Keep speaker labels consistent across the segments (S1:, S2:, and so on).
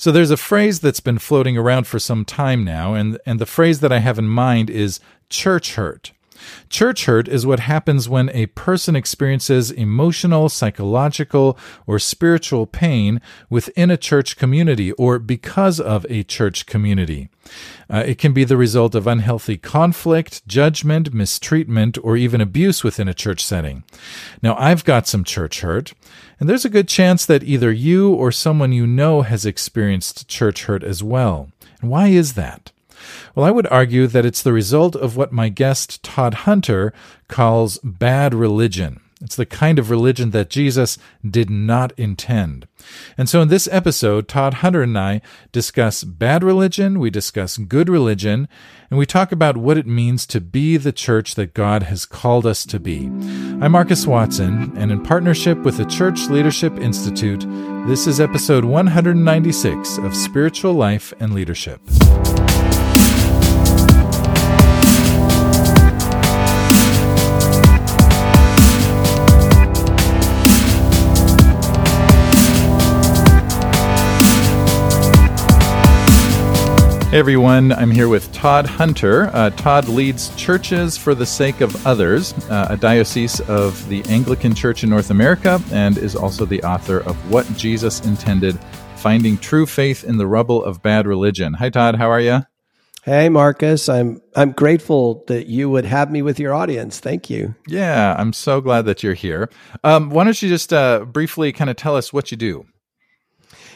S1: So there's a phrase that's been floating around for some time now, and, and the phrase that I have in mind is church hurt. Church hurt is what happens when a person experiences emotional, psychological, or spiritual pain within a church community or because of a church community. Uh, it can be the result of unhealthy conflict, judgment, mistreatment, or even abuse within a church setting. Now, I've got some church hurt, and there's a good chance that either you or someone you know has experienced church hurt as well. And why is that? Well, I would argue that it's the result of what my guest Todd Hunter calls bad religion. It's the kind of religion that Jesus did not intend. And so in this episode, Todd Hunter and I discuss bad religion, we discuss good religion, and we talk about what it means to be the church that God has called us to be. I'm Markus Watson, and in partnership with the Church Leadership Institute, this is episode 196 of Spiritual Life and Leadership. Hey everyone, I'm here with Todd Hunter. Uh, Todd leads Churches for the Sake of Others, uh, a diocese of the Anglican Church in North America, and is also the author of What Jesus Intended Finding True Faith in the Rubble of Bad Religion. Hi, Todd. How are you?
S2: Hey, Markus. I'm I'm grateful that you would have me with your audience. Thank you.
S1: Yeah, I'm so glad that you're here. Um, why don't you just uh, briefly kind of tell us what you do?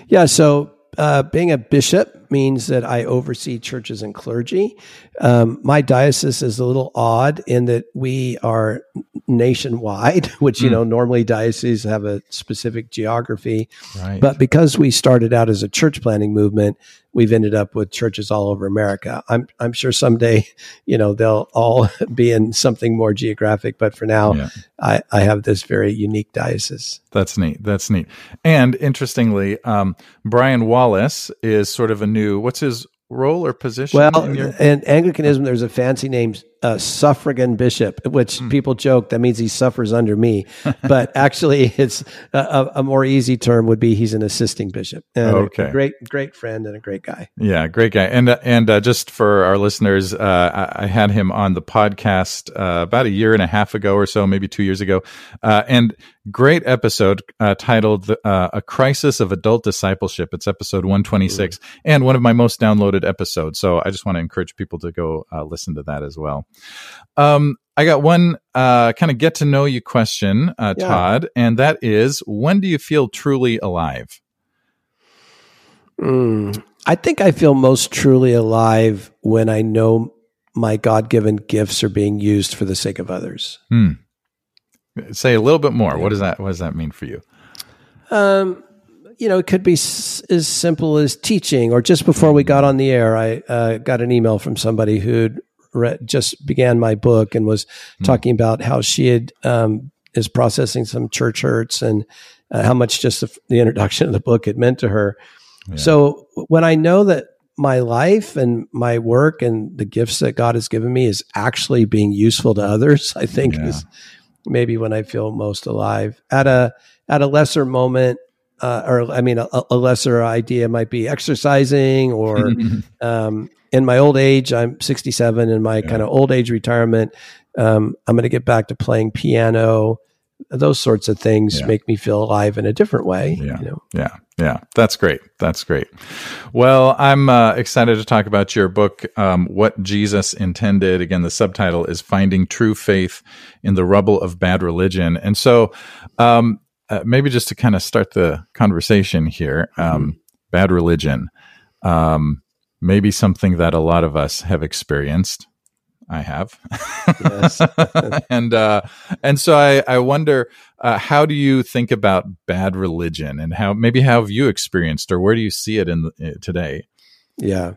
S2: Yeah, so uh, being a bishop means that I oversee churches and clergy. Um, my diocese is a little odd in that we are nationwide, which, you mm. know, normally dioceses have a specific geography. Right. But because we started out as a church planting movement, we've ended up with churches all over America. I'm, I'm sure someday, you know, they'll all be in something more geographic. But for now, yeah. I, I have this very unique diocese.
S1: That's neat. That's neat. And interestingly, um, Brian Wallace is sort of a new, what's his role or position?
S2: Well, in, your- in Anglicanism, there's a fancy name, uh, suffragan bishop, which mm. people joke that means he suffers under me, but actually, it's a, a, more easy term would be he's an assisting bishop. And okay, great, great friend and a great guy.
S1: Yeah, great guy. And uh, and uh, just for our listeners, uh, I, I, had him on the podcast uh, about a year and a half ago or so, maybe two years ago, uh, and great episode titled "A Crisis of Adult Discipleship." It's episode one twenty six, and one of my most downloaded episodes. So I just want to encourage people to go listen to that as well. Um, I got one uh, kind of get to know you question, uh, yeah. Todd, and that is when do you feel truly alive?
S2: Mm, I think I feel most truly alive when I know my God given gifts are being used for the sake of others. Hmm.
S1: Say a little bit more. What does that What does that mean for you?
S2: Um, you know, it could be s- as simple as teaching. Or just before we got on the air, I uh, got an email from somebody who'd just began my book and was mm. talking about how she had um, is processing some church hurts and uh, how much just the, the, introduction of the book had meant to her. Yeah. So when I know that my life and my work and the gifts that God has given me is actually being useful to others, I think yeah. is maybe when I feel most alive. At a at a lesser moment, uh, or I mean, a, a, lesser idea might be exercising or um, in my old age, I'm 67. In my yeah. kind of old age retirement, um, I'm going to get back to playing piano. Those sorts of things yeah. make me feel alive in a different way.
S1: Yeah, you know? yeah, yeah. That's great. That's great. Well, I'm uh, excited to talk about your book, um, "What Jesus Intended." Again, the subtitle is "Finding True Faith in the Rubble of Bad Religion." And so, um, uh, maybe just to kind of start the conversation here, um, mm-hmm. bad religion. Um, maybe something that a lot of us have experienced. I have, and uh, and so I I wonder uh, how do you think about bad religion and how maybe how have you experienced or where do you see it in the, uh, today?
S2: Yeah,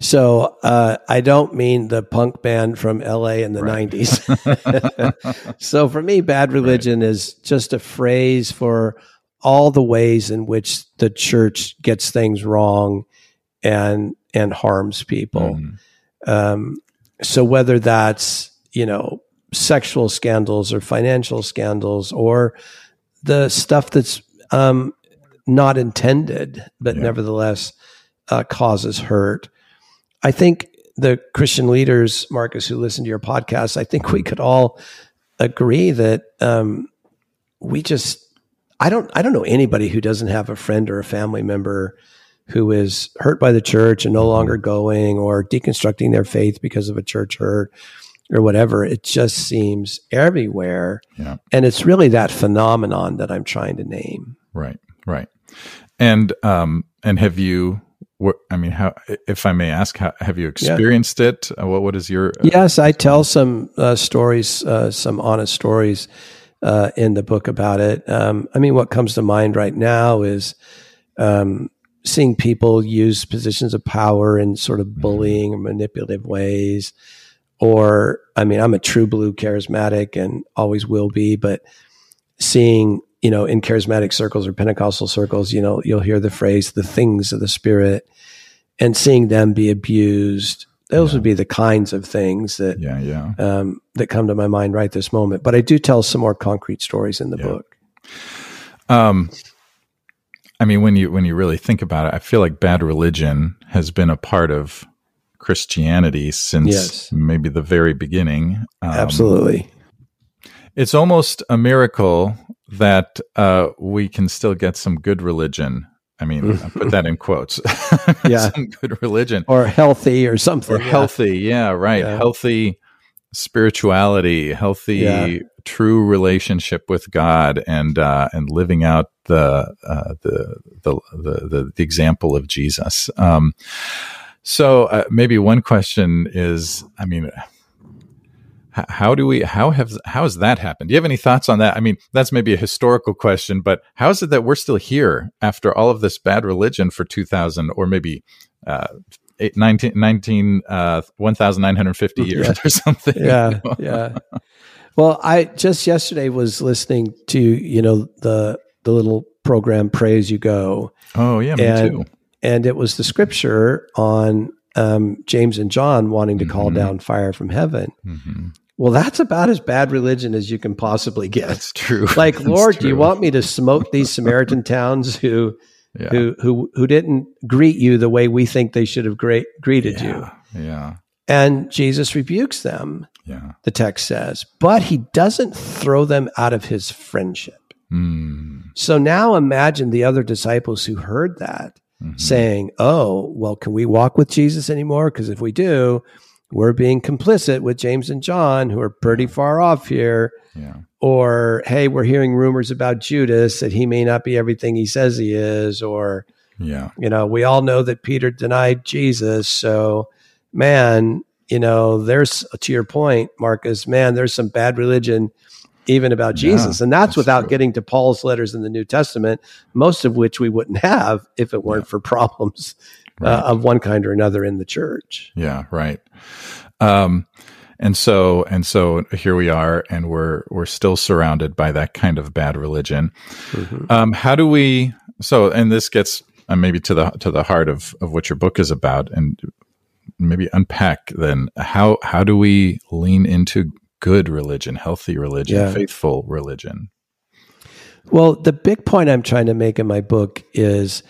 S2: so uh, I don't mean the punk band from LA in the right. 90s. so for me, bad religion right. is just a phrase for all the ways in which the church gets things wrong and and harms people. Mm. Um, so whether that's you know sexual scandals or financial scandals or the stuff that's um, not intended, but
S1: Yeah.
S2: nevertheless uh, causes hurt. I think the Christian leaders, Markus, who listen to your podcast, I think we could all agree that um, we just I don't I don't know anybody who doesn't have a friend or a family member who is hurt by the church and no longer going or deconstructing their faith because of a church hurt or whatever. It just seems everywhere.
S1: Yeah.
S2: And it's really that phenomenon that I'm trying to name.
S1: Right, right. And um, and have you? What I mean, how, if I may ask, how, have you experienced it? Uh, what what is your?
S2: Yes, I tell some uh, stories, uh, some honest stories uh, in the book about it. Um, I mean, what comes to mind right now is um, seeing people use positions of power in sort of bullying or manipulative ways. Or, I mean, I'm a true blue charismatic and always will be, but seeing, you know, in charismatic circles or Pentecostal circles, you know, you'll hear the phrase, the things of the spirit, and seeing them be abused. Those would be the kinds of things that
S1: Yeah, yeah.
S2: um, that come to my mind right this moment. But I do tell some more concrete stories in the
S1: Yeah.
S2: book.
S1: Um, I mean, when you when you really think about it, I feel like bad religion has been a part of Christianity since
S2: Yes.
S1: maybe the very beginning. Um,
S2: Absolutely.
S1: It's almost a miracle that uh, we can still get some good religion. I mean, I put that in quotes.
S2: Yeah.
S1: some good religion
S2: Or healthy or something.
S1: or
S2: yeah.
S1: healthy. Yeah, right.
S2: Yeah.
S1: Healthy spirituality, healthy,
S2: Yeah.
S1: true relationship with God, and uh, and living out the, uh, the, the the the the example of Jesus. Um, so uh, maybe one question is, I mean. How do we? How have? How has that happened? Do you have any thoughts on that? I mean, that's maybe a historical question, but how is it that we're still here after all of this bad religion for two thousand or maybe uh, eight, 19, 19 uh, 1,950 years
S2: Yeah.
S1: or something.
S2: yeah, yeah. Well, I just yesterday was listening to you know the the little program "Pray as You Go,"
S1: Oh, yeah, me
S2: And-
S1: too.
S2: and it was the scripture on um, James and John wanting to call
S1: Mhm.
S2: down fire from heaven.
S1: hmm
S2: Well, that's about as bad religion as you can possibly get.
S1: That's true.
S2: Like,
S1: That's
S2: Lord, do you want me to smoke these Samaritan towns who
S1: Yeah.
S2: who who who didn't greet you the way we think they should have great, greeted you?
S1: yeah. Yeah.
S2: And Jesus rebukes them.
S1: Yeah.
S2: the text says, but he doesn't throw them out of his friendship.
S1: Mm.
S2: So now imagine the other disciples who heard that
S1: Mhm.
S2: saying, Oh, well, can we walk with Jesus anymore? Because if we do, we're being complicit with James and John, who are pretty far off here.
S1: Yeah.
S2: Or, hey, we're hearing rumors about Judas that he may not be everything he says he is. Or,
S1: Yeah.
S2: you know, we all know that Peter denied Jesus. So, man, you know, there's to your point, Markus, man, there's some bad religion even about
S1: Yeah,
S2: Jesus. And that's,
S1: that's
S2: without
S1: true.
S2: getting to Paul's letters in the New Testament, most of which we wouldn't have if it weren't for problems
S1: Right.
S2: uh, of one kind or another in the church.
S1: Yeah. Right. Um, and so and so here we are, and we're we're still surrounded by that kind of bad religion.
S2: Mhm.
S1: Um, how do we? So, and this gets uh, maybe to the to the heart of of what your book is about, and maybe unpack then how how do we lean into good religion, healthy religion,
S2: Yeah.
S1: faithful religion?
S2: Well, the big point I'm trying to make in my book is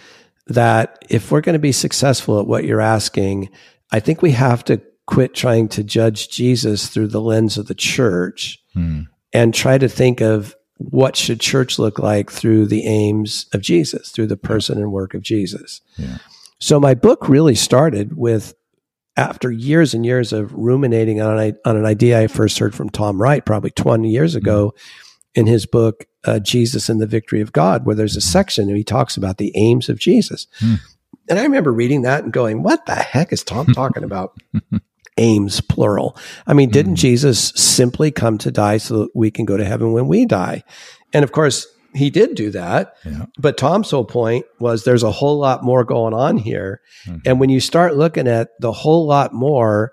S2: that if we're going to be successful at what you're asking, I think we have to quit trying to judge Jesus through the lens of the church
S1: Hmm.
S2: and try to think of what should church look like through the aims of Jesus, through the person and work of Jesus.
S1: Yeah.
S2: So my book really started with after years and years of ruminating on an, on an idea I first heard from Tom Wright probably 20 years ago in his book uh, Jesus and the Victory of God, where there's a section and he talks about the aims of Jesus.
S1: Hmm.
S2: And I remember reading that and going, "What the heck is Tom talking about?" aims plural. I mean, didn't
S1: Mhm.
S2: Jesus simply come to die so that we can go to heaven when we die? And of course, he did do that.
S1: Yeah.
S2: But Tom's whole point was there's a whole lot more going on here.
S1: Mhm.
S2: And when you start looking at the whole lot more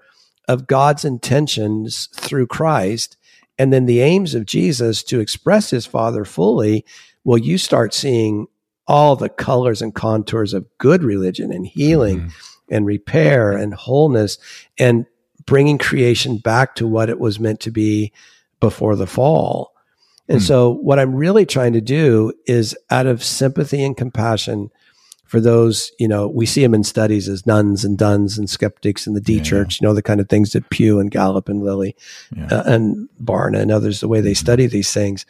S2: of God's intentions through Christ, and then the aims of Jesus to express his Father fully, well, you start seeing all the colors and contours of good religion and healing
S1: Mhm.
S2: and repair and wholeness and bringing creation back to what it was meant to be before the fall. And
S1: Hmm.
S2: so, what I'm really trying to do is out of sympathy and compassion for those, you know, we see them in studies as nones and dones and skeptics in the D
S1: Yeah,
S2: church, you know, the kind of things that Pew and Gallup and Lilly
S1: Yeah.
S2: uh, and Barna and others, the way they study these things.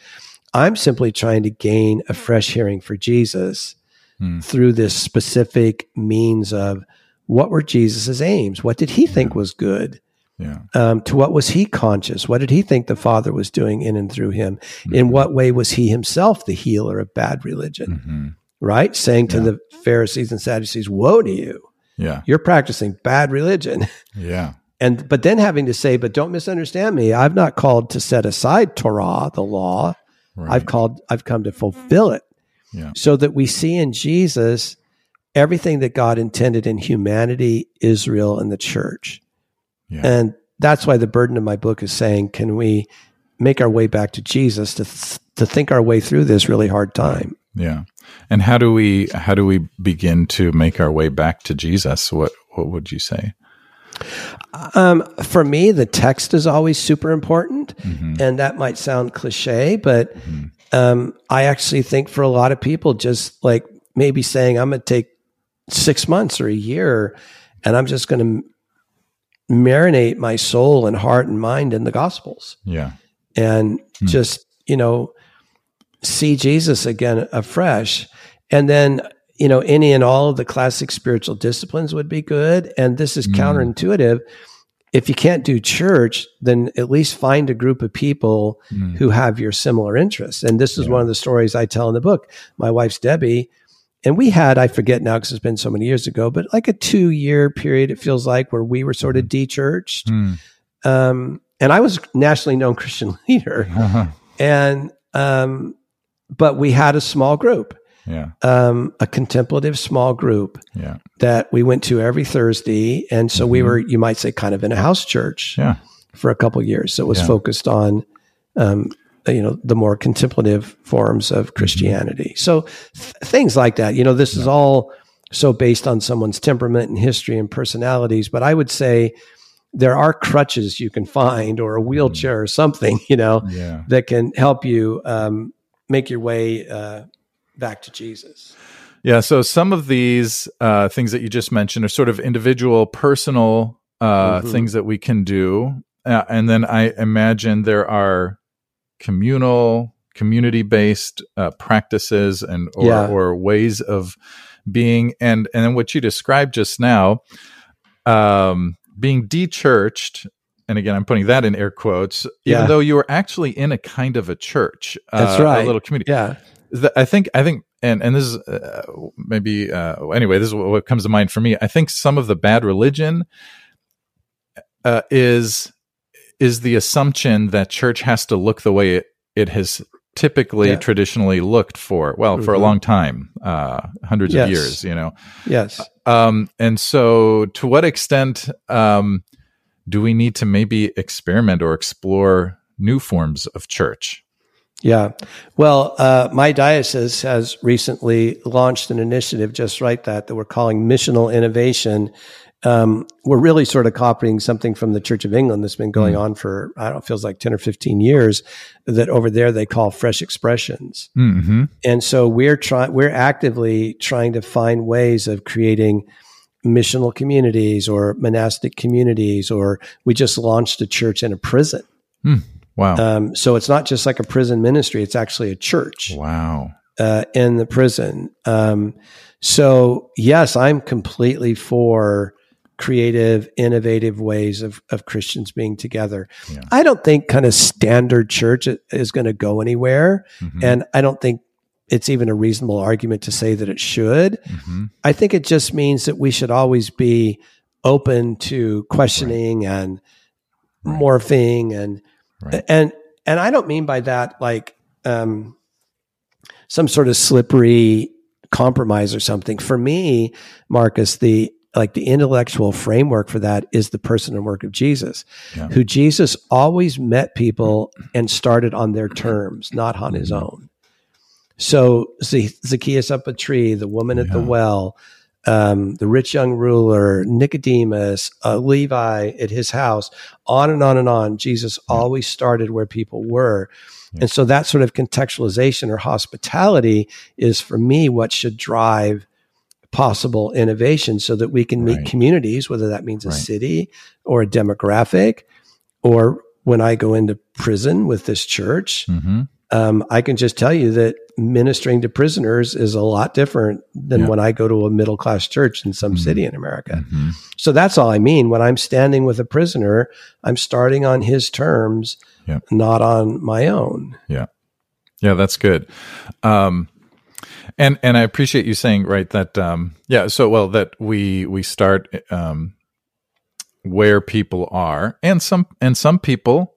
S2: I'm simply trying to gain a fresh hearing for Jesus
S1: Hmm.
S2: through this specific means of what were Jesus's aims? What did he think was good?
S1: Yeah.
S2: um, to what was he conscious? What did he think the Father was doing in and through him?
S1: Mm-hmm.
S2: In what way was he himself the healer of bad religion? Right? Saying to
S1: Yeah.
S2: the Pharisees and Sadducees, Woe to you.
S1: Yeah.
S2: You're practicing bad religion.
S1: Yeah.
S2: And but then having to say, but don't misunderstand me. I've not called to set aside Torah, the law.
S1: Right.
S2: I've called I've come to fulfill it.
S1: Yeah.
S2: So that we see in Jesus everything that God intended in humanity, Israel, and the church.
S1: Yeah.
S2: And that's why the burden of my book is saying, can we make our way back to Jesus to th- to think our way through this really hard time?
S1: Yeah. And how do we how do we begin to make our way back to Jesus? What what would you say?
S2: Um, for me, the text is always super important,
S1: Mm-hmm.
S2: and that might sound cliche, but um, I actually think for a lot of people, just like maybe saying, "I'm going to take six months or a year, and I'm just going to marinate my soul and heart and mind in the Gospels."
S1: Yeah.
S2: and just you know see jesus again afresh and then you know any and all of the classic spiritual disciplines would be good and this is
S1: Mm.
S2: counterintuitive if you can't do church then at least find a group of people
S1: Mm.
S2: who have your similar interests and this is
S1: Yeah.
S2: one of the stories i tell in the book my wife's debbie and we had i forget now because it's been so many years ago but like a two year period it feels like where we were sort of de-churched
S1: Mm.
S2: um, and I was nationally known Christian leader,
S1: Uh-huh.
S2: and um, but we had a small group,
S1: Yeah.
S2: um, a contemplative small group
S1: Yeah.
S2: that we went to every Thursday, and so we were, you might say, kind of in a house church
S1: Yeah.
S2: for a couple years. So it was
S1: Yeah.
S2: focused on, um, you know, the more contemplative forms of Christianity. So th- things like that. You know, this is all so based on someone's temperament and history and personalities. But I would say there are crutches you can find, or a wheelchair or something, you know,
S1: Yeah.
S2: that can help you um, make your way uh, back to Jesus.
S1: Yeah. So some of these uh, things that you just mentioned are sort of individual, personal uh,
S2: Mhm.
S1: things that we can do. Uh, and then I imagine there are communal, community based uh, practices and or,
S2: Yeah.
S1: or ways of being. And, and then what you described just now, um, being de-churched and again i'm putting that in air quotes even
S2: Yeah.
S1: though you were actually in a kind of a church
S2: That's
S1: uh,
S2: right.
S1: a little community
S2: Yeah.
S1: I think I think and and this is uh, maybe uh, anyway this is what, what comes to mind for me. I think some of the bad religion uh, is is the assumption that church has to look the way it, it has typically
S2: Yeah.
S1: traditionally looked for well for a
S2: Mhm.
S1: long time uh hundreds
S2: Yes.
S1: of years you know
S2: Yes.
S1: um and so to what extent um do we need to maybe experiment or explore new forms of church
S2: Yeah. Well, uh, my diocese has recently launched an initiative just like that that we're calling missional innovation. Um, we're really sort of copying something from the Church of England that's been going on for, I don't know, it feels like 10 or 15 years that over there they call fresh expressions.
S1: mm-hmm.
S2: And so we're trying, we're actively trying to find ways of creating missional communities or monastic communities, or we just launched a church in a prison.
S1: wow
S2: Um, so it's not just like a prison ministry; it's actually a church
S1: wow
S2: uh, in the prison. Um, so yes, I'm completely for creative, innovative ways of of Christians being together.
S1: Yeah.
S2: I don't think kind of standard church is going to go anywhere,
S1: Mhm.
S2: and I don't think it's even a reasonable argument to say that it should.
S1: Mhm.
S2: I think it just means that we should always be open to questioning and
S1: Right.
S2: morphing and
S1: Right.
S2: and and I don't mean by that like um, some sort of slippery compromise or something. For me, Markus, the like the intellectual framework for that is the person and work of Jesus,
S1: Yeah.
S2: who Jesus always met people and started on their terms, not on his
S1: Mm-hmm.
S2: own. So Zacchaeus up a tree, the woman at the well, um, the rich young ruler, Nicodemus, uh, Levi at his house, on and on and on. Jesus always started where people were. And so that sort of contextualization or hospitality is for me what should drive possible innovation so that we can meet
S1: Right.
S2: communities, whether that means a
S1: Right.
S2: city or a demographic, or when I go into prison with this church,
S1: hmm
S2: um, I can just tell you that ministering to prisoners is a lot different than
S1: Yeah.
S2: when I go to a middle class church in some
S1: Mhm.
S2: city in America.
S1: hmm
S2: So that's all I mean. When I'm standing with a prisoner, I'm starting on his terms,
S1: Yeah.
S2: not on my own.
S1: Yeah. Yeah, that's good. Um, and and I appreciate you saying right that um, yeah. So well that we we start um, where people are, and some and some people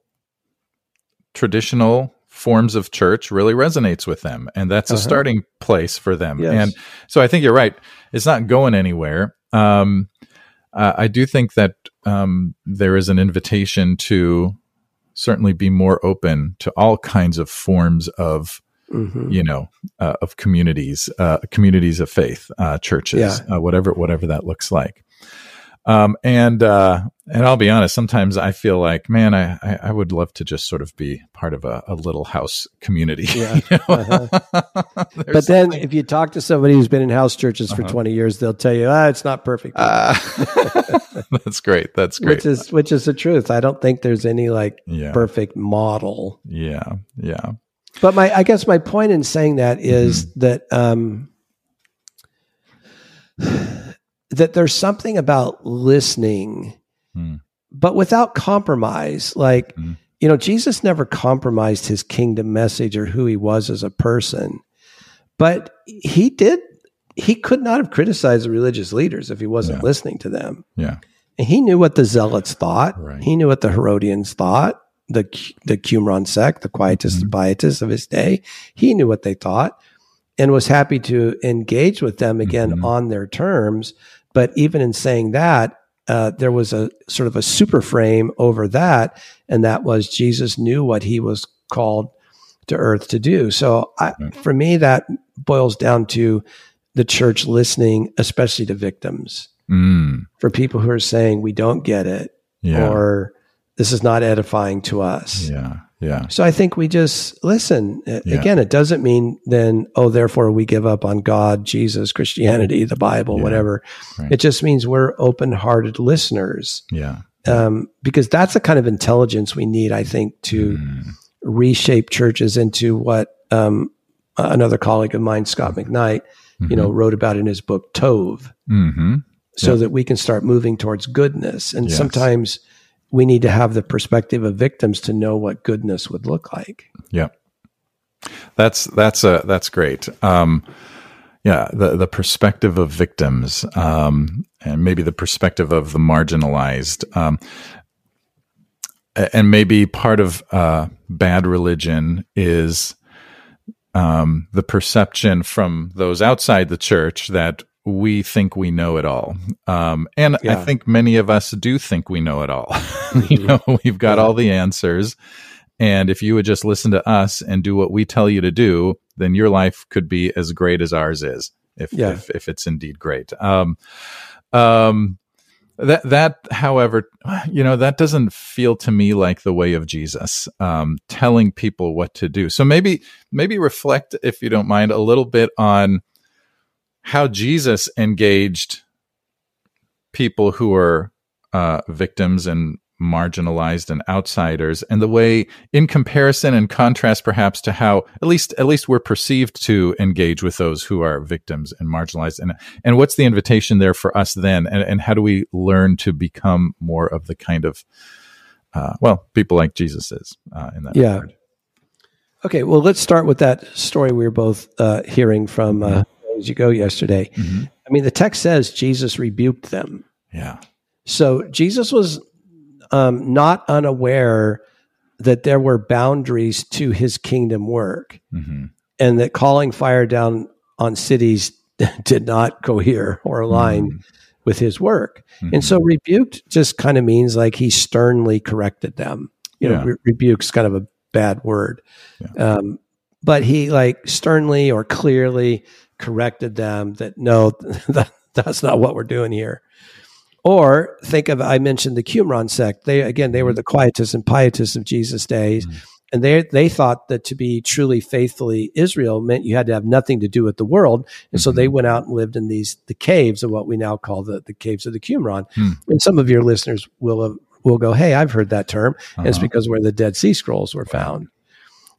S1: traditional forms of church really resonates with them, and that's a
S2: Uh-huh.
S1: starting place for them.
S2: Yes.
S1: And so I think you're right. It's not going anywhere. Um, uh, I do think that um, there is an invitation to certainly be more open to all kinds of forms of
S2: Mhm.
S1: you know uh, of communities uh, communities of faith uh, churches
S2: Yeah.
S1: uh, whatever whatever that looks like um, and uh, and I'll be honest sometimes I feel like man I, I, I would love to just sort of be part of a, a little house community
S2: Yeah.
S1: you know?
S2: Uh-huh. But then,
S1: something-
S2: if you talk to somebody who's been in house churches for
S1: Uh-huh.
S2: 20 years, they'll tell you, ah, it's not perfect.
S1: uh, that's great that's great
S2: which is which is the truth. I don't think there's any like
S1: yeah
S2: perfect model.
S1: yeah yeah
S2: But my I guess my point in saying that is
S1: Mm-hmm.
S2: that um that there's something about listening
S1: Hmm.
S2: but without compromise. Like
S1: Mhm.
S2: you know, Jesus never compromised his kingdom message or who he was as a person. But he did he could not have criticized the religious leaders if he wasn't
S1: Yeah.
S2: listening to them.
S1: yeah
S2: And he knew what the zealots thought.
S1: Right.
S2: He knew what the Herodians thought, the the Qumran sect, the Quietists,
S1: Mm-hmm.
S2: the Pietists of his day. He knew what they thought and was happy to engage with them again
S1: Mhm.
S2: on their terms. But even in saying that, uh, there was a sort of a super frame over that, and that was Jesus knew what he was called to earth to do. So I, for me, that boils down to the church listening, especially to victims.
S1: Mm,
S2: for people who are saying we don't get it
S1: yeah.
S2: or this is not edifying to us.
S1: yeah yeah
S2: So I think we just listen.
S1: Yeah.
S2: Again, it doesn't mean then, oh, therefore we give up on God, Jesus, Christianity, the Bible,
S1: Yeah.
S2: whatever.
S1: Right.
S2: It just means we're open hearted listeners
S1: yeah
S2: um, because that's the kind of intelligence we need, I think, to
S1: Mm,
S2: reshape churches into what um, another colleague of mine, Scot McKnight, you know, wrote about in his book, Tov.
S1: mm-hmm.
S2: so
S1: Yeah.
S2: that we can start moving towards goodness. And
S1: Yes.
S2: sometimes we need to have the perspective of victims to know what goodness would look like.
S1: Yeah, that's that's uh, that's great. Um, yeah, the the perspective of victims, um, and maybe the perspective of the marginalized, um, and maybe part of uh, bad religion is um, the perception from those outside the church that we think we know it all. Um, and I think many of us do think we know it all. you know, we've got
S2: Yeah.
S1: all the answers. And if you would just listen to us and do what we tell you to do, then your life could be as great as ours is, if
S2: Yeah.
S1: if, if it's indeed great. Um, um, that that, however, you know, that doesn't feel to me like the way of Jesus, um, telling people what to do. So maybe maybe reflect, if you don't mind, a little bit on how Jesus engaged people who are uh, victims and marginalized and outsiders and the way in comparison and contrast perhaps to how at least at least we're perceived to engage with those who are victims and marginalized and and what's the invitation there for us then and, and how do we learn to become more of the kind of uh, well people like jesus is uh, in that
S2: Yeah.
S1: regard
S2: Okay, well, let's start with that story we were both uh, hearing from uh, as you go yesterday.
S1: Mhm.
S2: I mean, the text says Jesus rebuked them.
S1: yeah
S2: So Jesus was um, not unaware that there were boundaries to his kingdom work
S1: hmm
S2: and that calling fire down on cities did not cohere or align with his work.
S1: Mm-hmm.
S2: And so rebuked just kind of means like he sternly corrected them. You know,
S1: Yeah.
S2: re- rebuke's kind of a bad word.
S1: Yeah.
S2: Um, but he like sternly or clearly corrected them that no, that, that's not what we're doing here. Or think of I mentioned the Qumran sect. They again they were the quietists and pietists of Jesus' days. Mm-hmm. And they they thought that to be truly faithfully Israel meant you had to have nothing to do with the world. And mm-hmm. so they mm-hmm. went out and lived in these the caves of what we now call the, the caves of the Qumran. Mm. And some of your listeners will have, will go, Hey, I've heard that term. Uh-huh. it's because where the Dead Sea Scrolls were found.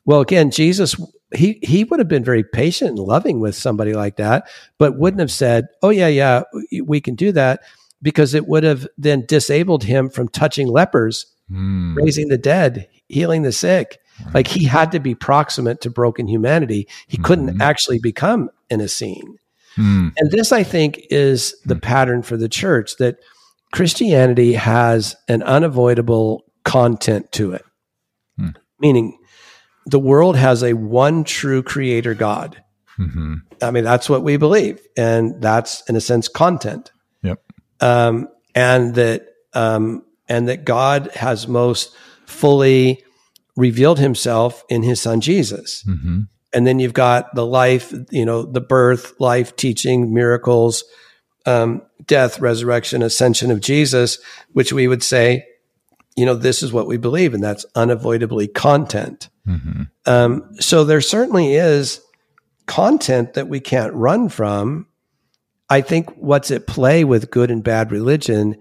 S2: Well, again, Jesus he he would have been very patient and loving with somebody like that, but wouldn't have said, "Oh yeah, yeah, we can do that," because it would have then disabled him from touching lepers, mm. raising the dead, healing the sick. Right. Like he had to be proximate to broken humanity. He mm-hmm. couldn't actually become an Essene. Mm. And this, I think, is the mm. pattern for the church that Christianity has an unavoidable content to it, mm. meaning the world has a one true creator God. Mm-hmm. I mean, that's what we believe. And that's, in a sense, content.
S1: Yep.
S2: Um, and that, um, and that God has most fully revealed himself in his son Jesus. Mm-hmm. And then you've got the life, you know, the birth, life, teaching, miracles, um, death, resurrection, ascension of Jesus, which we would say, you know, this is what we believe, and that's unavoidably content. Mm-hmm. Um, so there certainly is content that we can't run from. I think what's at play with good and bad religion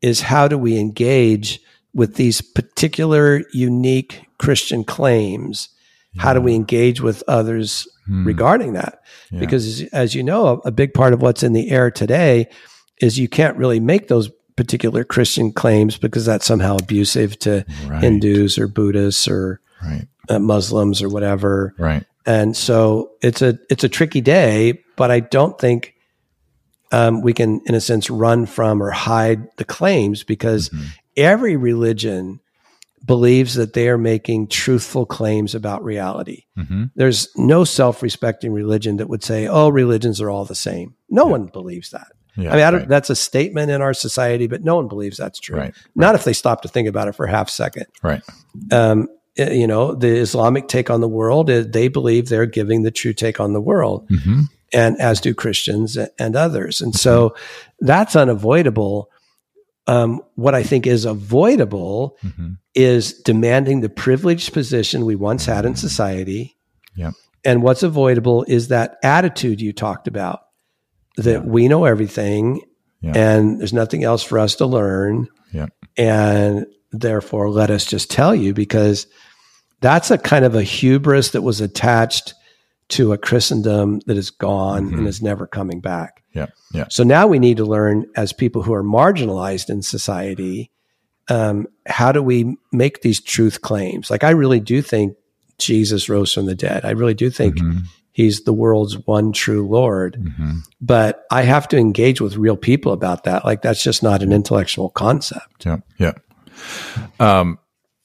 S2: is how do we engage with these particular unique Christian claims? Yeah. How do we engage with others hmm. regarding that? Yeah. Because as you know, a big part of what's in the air today is you can't really make those particular Christian claims because that's somehow abusive to right. Hindus or Buddhists or right uh, Muslims or whatever.
S1: Right.
S2: And so it's a it's a tricky day, but I don't think um, we can, in a sense, run from or hide the claims because mm-hmm. every religion believes that they are making truthful claims about reality. Mm-hmm. There's no self-respecting religion that would say, "Oh, religions are all the same." No yeah. one believes that. Yeah, I mean, I right. that's a statement in our society, but no one believes that's true. Right, Not right. if they stop to think about it for half a second.
S1: Right. Um,
S2: uh, you know, the Islamic take on the world, uh, they believe they're giving the true take on the world. Mm-hmm. And as do Christians and others. And so that's unavoidable. Um, what I think is avoidable mm-hmm. is demanding the privileged position we once had in society.
S1: Yep.
S2: And what's avoidable is that attitude you talked about that yeah. we know everything yeah. and there's nothing else for us to learn.
S1: Yeah.
S2: And therefore let us just tell you because that's a kind of a hubris that was attached to a Christendom that is gone mm-hmm. and is never coming back.
S1: Yeah. Yeah.
S2: So now we need to learn as people who are marginalized in society, um, how do we make these truth claims? Like I really do think Jesus rose from the dead. I really do think mm-hmm. He's the world's one true Lord. Mm-hmm. But I have to engage with real people about that. Like that's just not an intellectual concept.
S1: Yeah. Yeah. Um,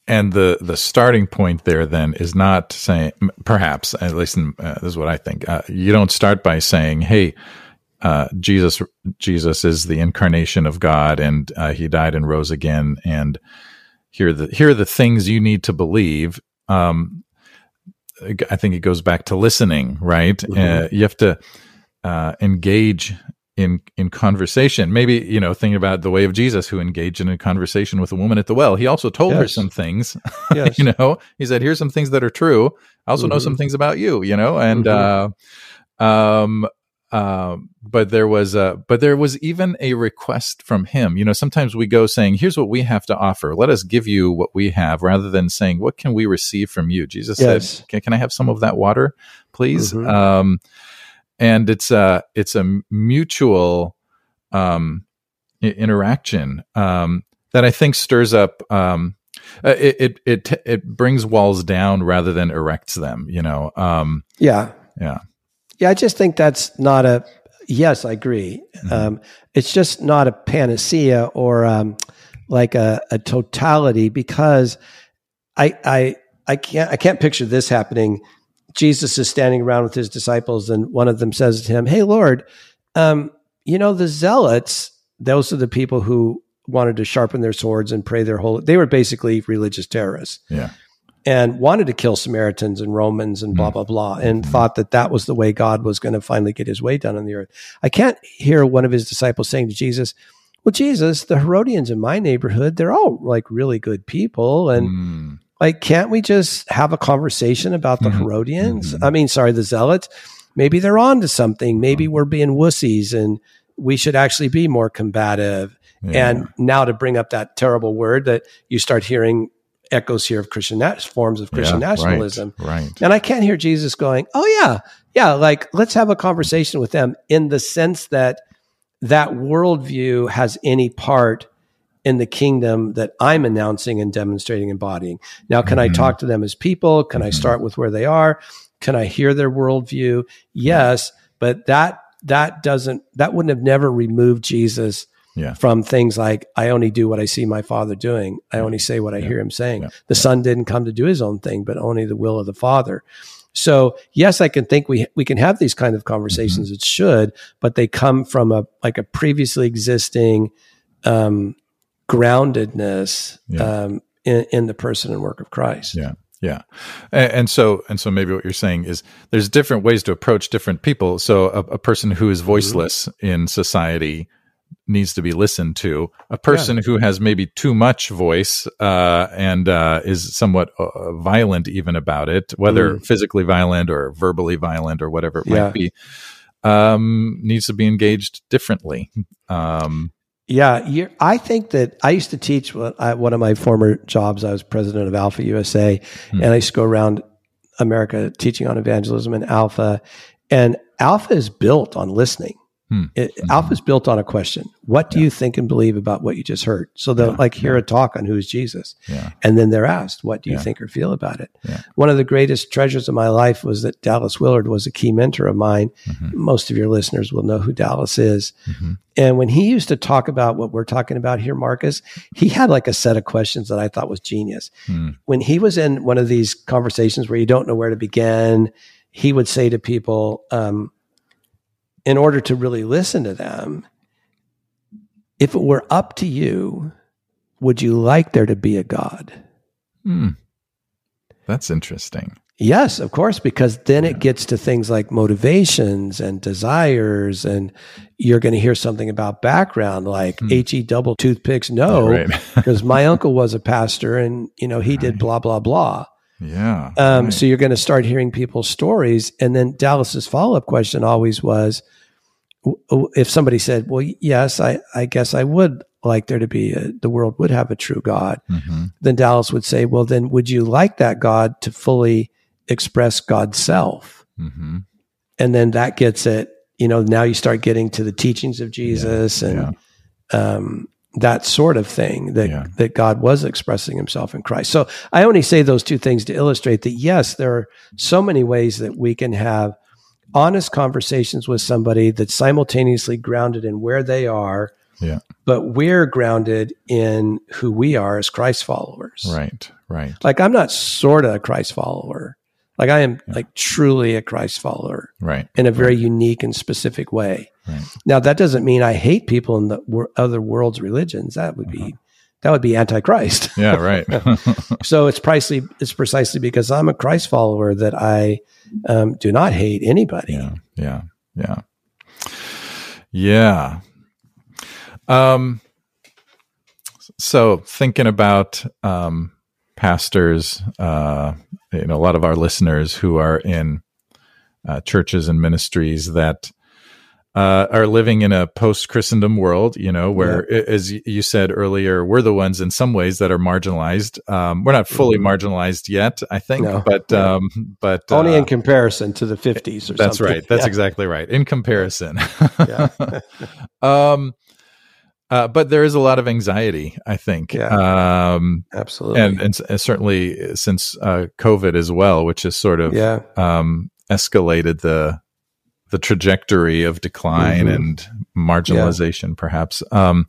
S1: and the the starting point there then is not saying perhaps at least in, uh, this is what I think. Uh, you don't start by saying, "Hey, uh, Jesus Jesus is the incarnation of God, and uh, He died and rose again, and here are the here are the things you need to believe." Um, I think it goes back to listening, right? Mm-hmm. Uh, you have to uh, engage in in conversation. Maybe you know, thinking about the way of Jesus, who engaged in a conversation with a woman at the well. He also told yes. her some things. Yes. you know, he said, "Here's some things that are true. I also mm-hmm. know some things about you." You know, and mm-hmm. uh, um, uh, but there was a, but there was even a request from him. You know, sometimes we go saying, "Here's what we have to offer. Let us give you what we have," rather than saying, "What can we receive from you?" Jesus yes. said, can, "Can I have some of that water, please?" Mm-hmm. Um, and it's a it's a mutual um, interaction um, that I think stirs up. Um, uh, it, it it it brings walls down rather than erects them. You know. Um,
S2: yeah.
S1: Yeah.
S2: Yeah. I just think that's not a. Yes, I agree. Mm-hmm. Um, it's just not a panacea or um, like a, a totality because I I I can't I can't picture this happening Jesus is standing around with his disciples, and one of them says to him, Hey, Lord, um, you know, the zealots, those are the people who wanted to sharpen their swords and pray their whole, they were basically religious terrorists.
S1: Yeah.
S2: And wanted to kill Samaritans and Romans and blah, blah, blah, and thought that that was the way God was going to finally get his way done on the earth. I can't hear one of his disciples saying to Jesus, Well, Jesus, the Herodians in my neighborhood, they're all like really good people. And
S1: Mm.
S2: like, can't we just have a conversation about the
S1: Mhm.
S2: Herodians?
S1: Mhm.
S2: I mean, sorry, the Zealots. Maybe they're on to something. Maybe we're being wussies and we should actually be more combative.
S1: Yeah.
S2: And now to bring up that terrible word that you start hearing echoes here of Christian forms of Christian
S1: Yeah,
S2: nationalism.
S1: Right.
S2: And I can't hear Jesus going, "Oh yeah, yeah, like let's have a conversation with them in the sense that that worldview has any part in the kingdom that I'm announcing and demonstrating, and embodying. Now, can I
S1: Mhm.
S2: talk to them as people? Can I
S1: Mhm.
S2: start with where they are? Can I hear their worldview? Yes, but that that doesn't that wouldn't have never removed Jesus
S1: Yeah.
S2: from things like I only do what I see my father doing. I only say what I hear him saying.
S1: Yeah.
S2: The son didn't come to do his own thing, but only the will of the father. So yes, I can think we we can have these kind of conversations. It should, but they come from a like a previously existing um, groundedness
S1: Yeah.
S2: um, in, in the person and work of Christ.
S1: Yeah. Yeah. And, and so, and so maybe what you're saying is there's different ways to approach different people. So a, a person who is voiceless in society needs to be listened to. A person who has maybe too much voice uh, and uh, is somewhat uh, violent even about it, whether physically violent or verbally violent or whatever it
S2: Yeah.
S1: might be, um, needs to be engaged differently. Um,
S2: Yeah, you're, I think that I used to teach I, one of my former jobs. I was president of Alpha USA,
S1: Hmm.
S2: and I used to go around America teaching on evangelism and Alpha. And Alpha is built on listening.
S1: Hmm.
S2: It, Alpha is built on a question: What do you think and believe about what you just heard? So they'll
S1: Yeah,
S2: like hear a talk on who's Jesus,
S1: yeah.
S2: and then they're asked, "What do you
S1: Yeah.
S2: think or feel about it?"
S1: Yeah.
S2: One of the greatest treasures of my life was that Dallas Willard was a key mentor of mine.
S1: Mhm.
S2: Most of your listeners will know who Dallas is.
S1: Mhm.
S2: And when he used to talk about what we're talking about here, Markus, he had like a set of questions that I thought was genius.
S1: Hmm.
S2: When he was in one of these conversations where you don't know where to begin, he would say to people, um, in order to really listen to them, if it were up to you, would you like there to be a God?
S1: Hmm. That's interesting.
S2: Yes, of course, because then it gets to things like motivations and desires, and you're going to hear something about background, like
S1: Hmm.
S2: H E double toothpicks. No,
S1: Right.
S2: because my uncle was a pastor, and you know he did blah blah blah.
S1: yeah.
S2: Um,
S1: right.
S2: So you're going to start hearing people's stories, and then Dallas's follow up question always was, if somebody said, "Well, yes, I, I guess I would like there to be a, the world would have a true God,"
S1: Mhm.
S2: then Dallas would say, "Well, then would you like that God to fully express God's self?"
S1: Mhm.
S2: And then that gets it. You know, now you start getting to the teachings of Jesus and um, that sort of thing that
S1: Yeah.
S2: that God was expressing Himself in Christ. So I only say those two things to illustrate that yes, there are so many ways that we can have honest conversations with somebody that's simultaneously grounded in where they are,
S1: Yeah.
S2: but we're grounded in who we are as Christ followers.
S1: Right. Right.
S2: Like I'm not sort of a Christ follower. Like I am like truly a Christ follower
S1: Right.
S2: in a very unique and specific way.
S1: Right.
S2: Now that doesn't mean I hate people in the wor- other world's religions. That would be
S1: Uh-huh.
S2: That would be antichrist.
S1: Yeah. Right.
S2: so it's precisely it's precisely because I'm a Christ follower that I um, do not hate anybody.
S1: yeah. Yeah. Yeah. Yeah. Um. So thinking about um, pastors, uh, you know, a lot of our listeners who are in uh, churches and ministries that uh, are living in a post Christendom world, you know, where, a- as you said earlier, we're the ones in some ways that are marginalized. Um, we're not fully marginalized yet, I think,
S2: No.
S1: but um, but
S2: Only
S1: uh,
S2: in comparison to the 50s or something.
S1: that's
S2: something.
S1: right. That's
S2: Yeah.
S1: exactly right. In comparison. Um, uh, but there is a lot of anxiety, I think.
S2: Yeah.
S1: Um,
S2: Absolutely.
S1: and, and s- certainly since uh, COVID as well, which has sort of
S2: yeah.
S1: um, escalated the the trajectory of decline
S2: Mhm.
S1: and marginalization, perhaps. Um,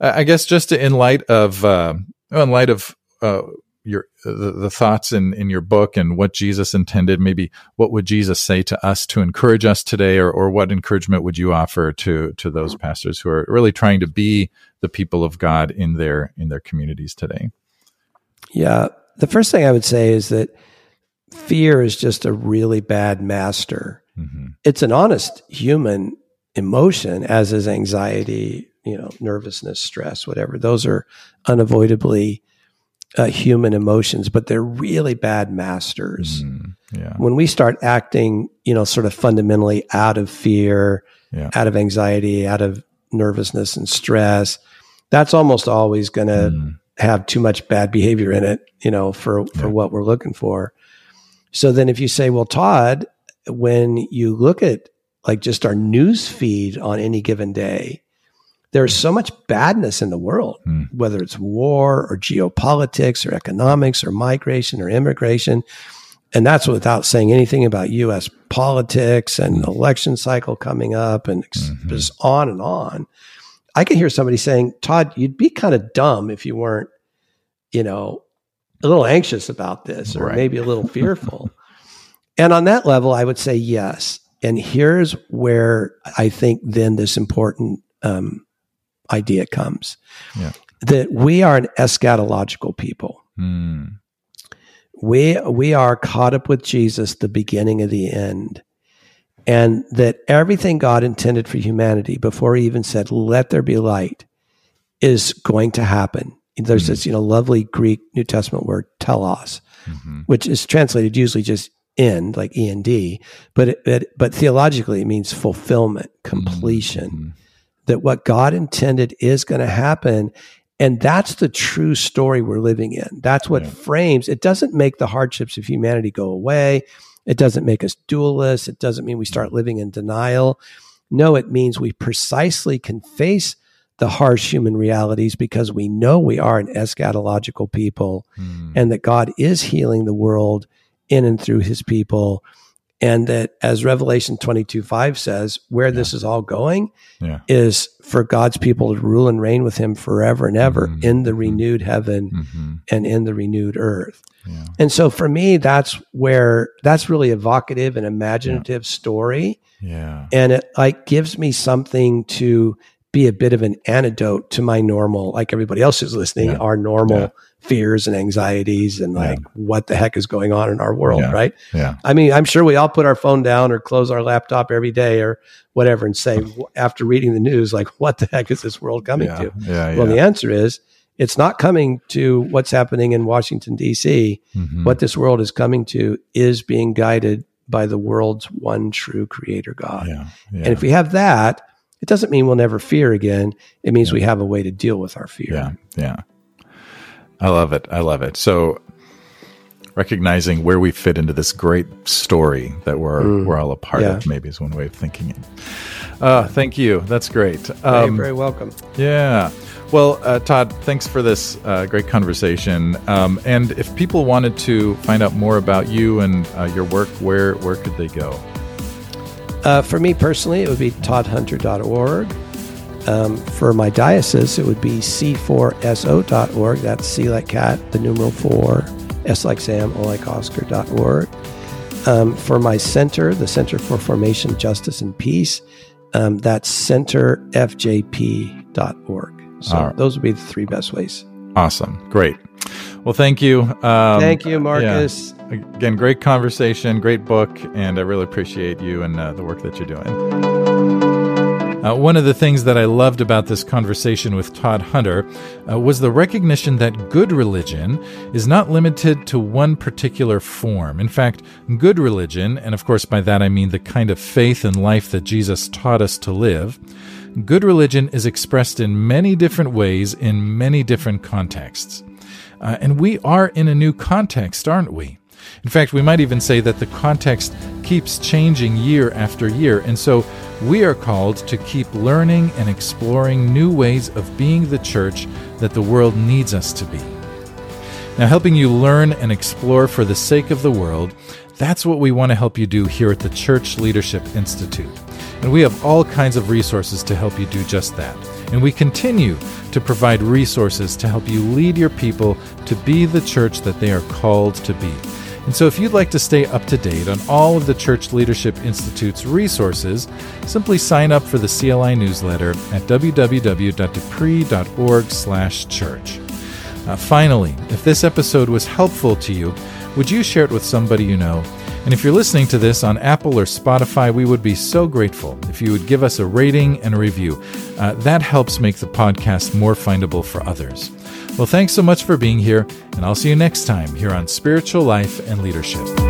S1: I I guess just in light of uh, in light of uh, your the, the thoughts in in your book and what Jesus intended, maybe what would Jesus say to us to encourage us today, or or what encouragement would you offer to to those pastors who are really trying to be the people of God in their in their communities today?
S2: Yeah. the first thing I would say is that fear is just a really bad master. Mm-hmm. It's an honest human emotion, as is anxiety, you know, nervousness, stress, whatever. Those are unavoidably uh, human emotions, but they're really bad masters. Mm, yeah. When we start acting, you know, sort of fundamentally out of fear, yeah. out of anxiety, out of nervousness and stress, that's almost always going to mm. have too much bad behavior in it, you know, for for yeah. what we're looking for. So then, if you say, "Well, Todd," when you look at like just our news feed on any given day, there's so much badness in the world, mm. whether it's war or geopolitics or economics or migration or immigration. And that's without saying anything about US politics and mm. election cycle coming up and mm-hmm. just on and on. I can hear somebody saying, Todd, you'd be kind of dumb if you weren't, you know, a little anxious about this or right. maybe a little fearful. and on that level, I would say yes. And here's where I think then this important um, idea comes yeah. that we are an eschatological people. Mm. We, we are caught up with Jesus, the beginning of the end. And that everything God intended for humanity before he even said, let there be light, is going to happen. There's mm-hmm. this, you know, lovely Greek New Testament word, telos, mm-hmm. which is translated usually just end, like E and D, but it, it, but theologically it means fulfillment, completion. Mm-hmm that what God intended is going to happen. And that's the true story we're living in. That's what yeah. frames, it doesn't make the hardships of humanity go away. It doesn't make us dualists. It doesn't mean we start living in denial. No, it means we precisely can face the harsh human realities because we know we are an eschatological people mm. and that God is healing the world in and through his people and that as revelation 22 5 says where yeah. this is all going yeah. is for god's people to rule and reign with him forever and ever mm-hmm. in the mm-hmm. renewed heaven mm-hmm. and in the renewed earth yeah. and so for me that's where that's really evocative and imaginative story yeah and it like gives me something to be a bit of an antidote to my normal like everybody else who's listening our normal fears and anxieties and like yeah. what the heck is going on in our world,
S1: yeah.
S2: right?
S1: Yeah.
S2: I mean, I'm sure we all put our phone down or close our laptop every day or whatever and say after reading the news, like, what the heck is this world coming
S1: yeah.
S2: to?
S1: Yeah,
S2: well, the answer is it's not coming to what's happening in Washington D.C. Mm-hmm. What this world is coming to is being guided by the world's one true creator God. And if we have that, it doesn't mean we'll never fear again. It means we have a way to deal with our fear.
S1: Yeah. Yeah. I love it. I love it. So recognizing where we fit into this great story that we're mm, we're all a part yeah. of maybe is one way of thinking it. Uh, thank you. That's great.
S2: Um, very welcome.
S1: Yeah. Well, uh, Todd, thanks for this uh, great conversation. Um, and if people wanted to find out more about you and uh, your work, where where could they go?
S2: Uh, for me personally, it would be toddhunter.org. Um, for my diocese, it would be c4so.org. That's C like cat, the numeral four, S like Sam, O like Oscar.org. Um, for my center, the Center for Formation, Justice, and Peace, um, that's centerfjp.org. So right. those would be the three best ways.
S1: Awesome. Great. Well, thank you. Um,
S2: thank you, Markus.
S1: Yeah. Again, great conversation, great book, and I really appreciate you and uh, the work that you're doing. Uh, one of the things that I loved about this conversation with Todd Hunter uh, was the recognition that good religion is not limited to one particular form. In fact, good religion, and of course by that I mean the kind of faith and life that Jesus taught us to live, good religion is expressed in many different ways in many different contexts. Uh, and we are in a new context, aren't we? In fact, we might even say that the context keeps changing year after year, and so we are called to keep learning and exploring new ways of being the church that the world needs us to be. Now, helping you learn and explore for the sake of the world, that's what we want to help you do here at the Church Leadership Institute. And we have all kinds of resources to help you do just that. And we continue to provide resources to help you lead your people to be the church that they are called to be. And so, if you'd like to stay up to date on all of the Church Leadership Institute's resources, simply sign up for the CLI newsletter at www.depree.org/church. Uh, finally, if this episode was helpful to you, would you share it with somebody you know? And if you're listening to this on Apple or Spotify, we would be so grateful if you would give us a rating and a review. Uh, that helps make the podcast more findable for others. Well, thanks so much for being here, and I'll see you next time here on Spiritual Life and Leadership.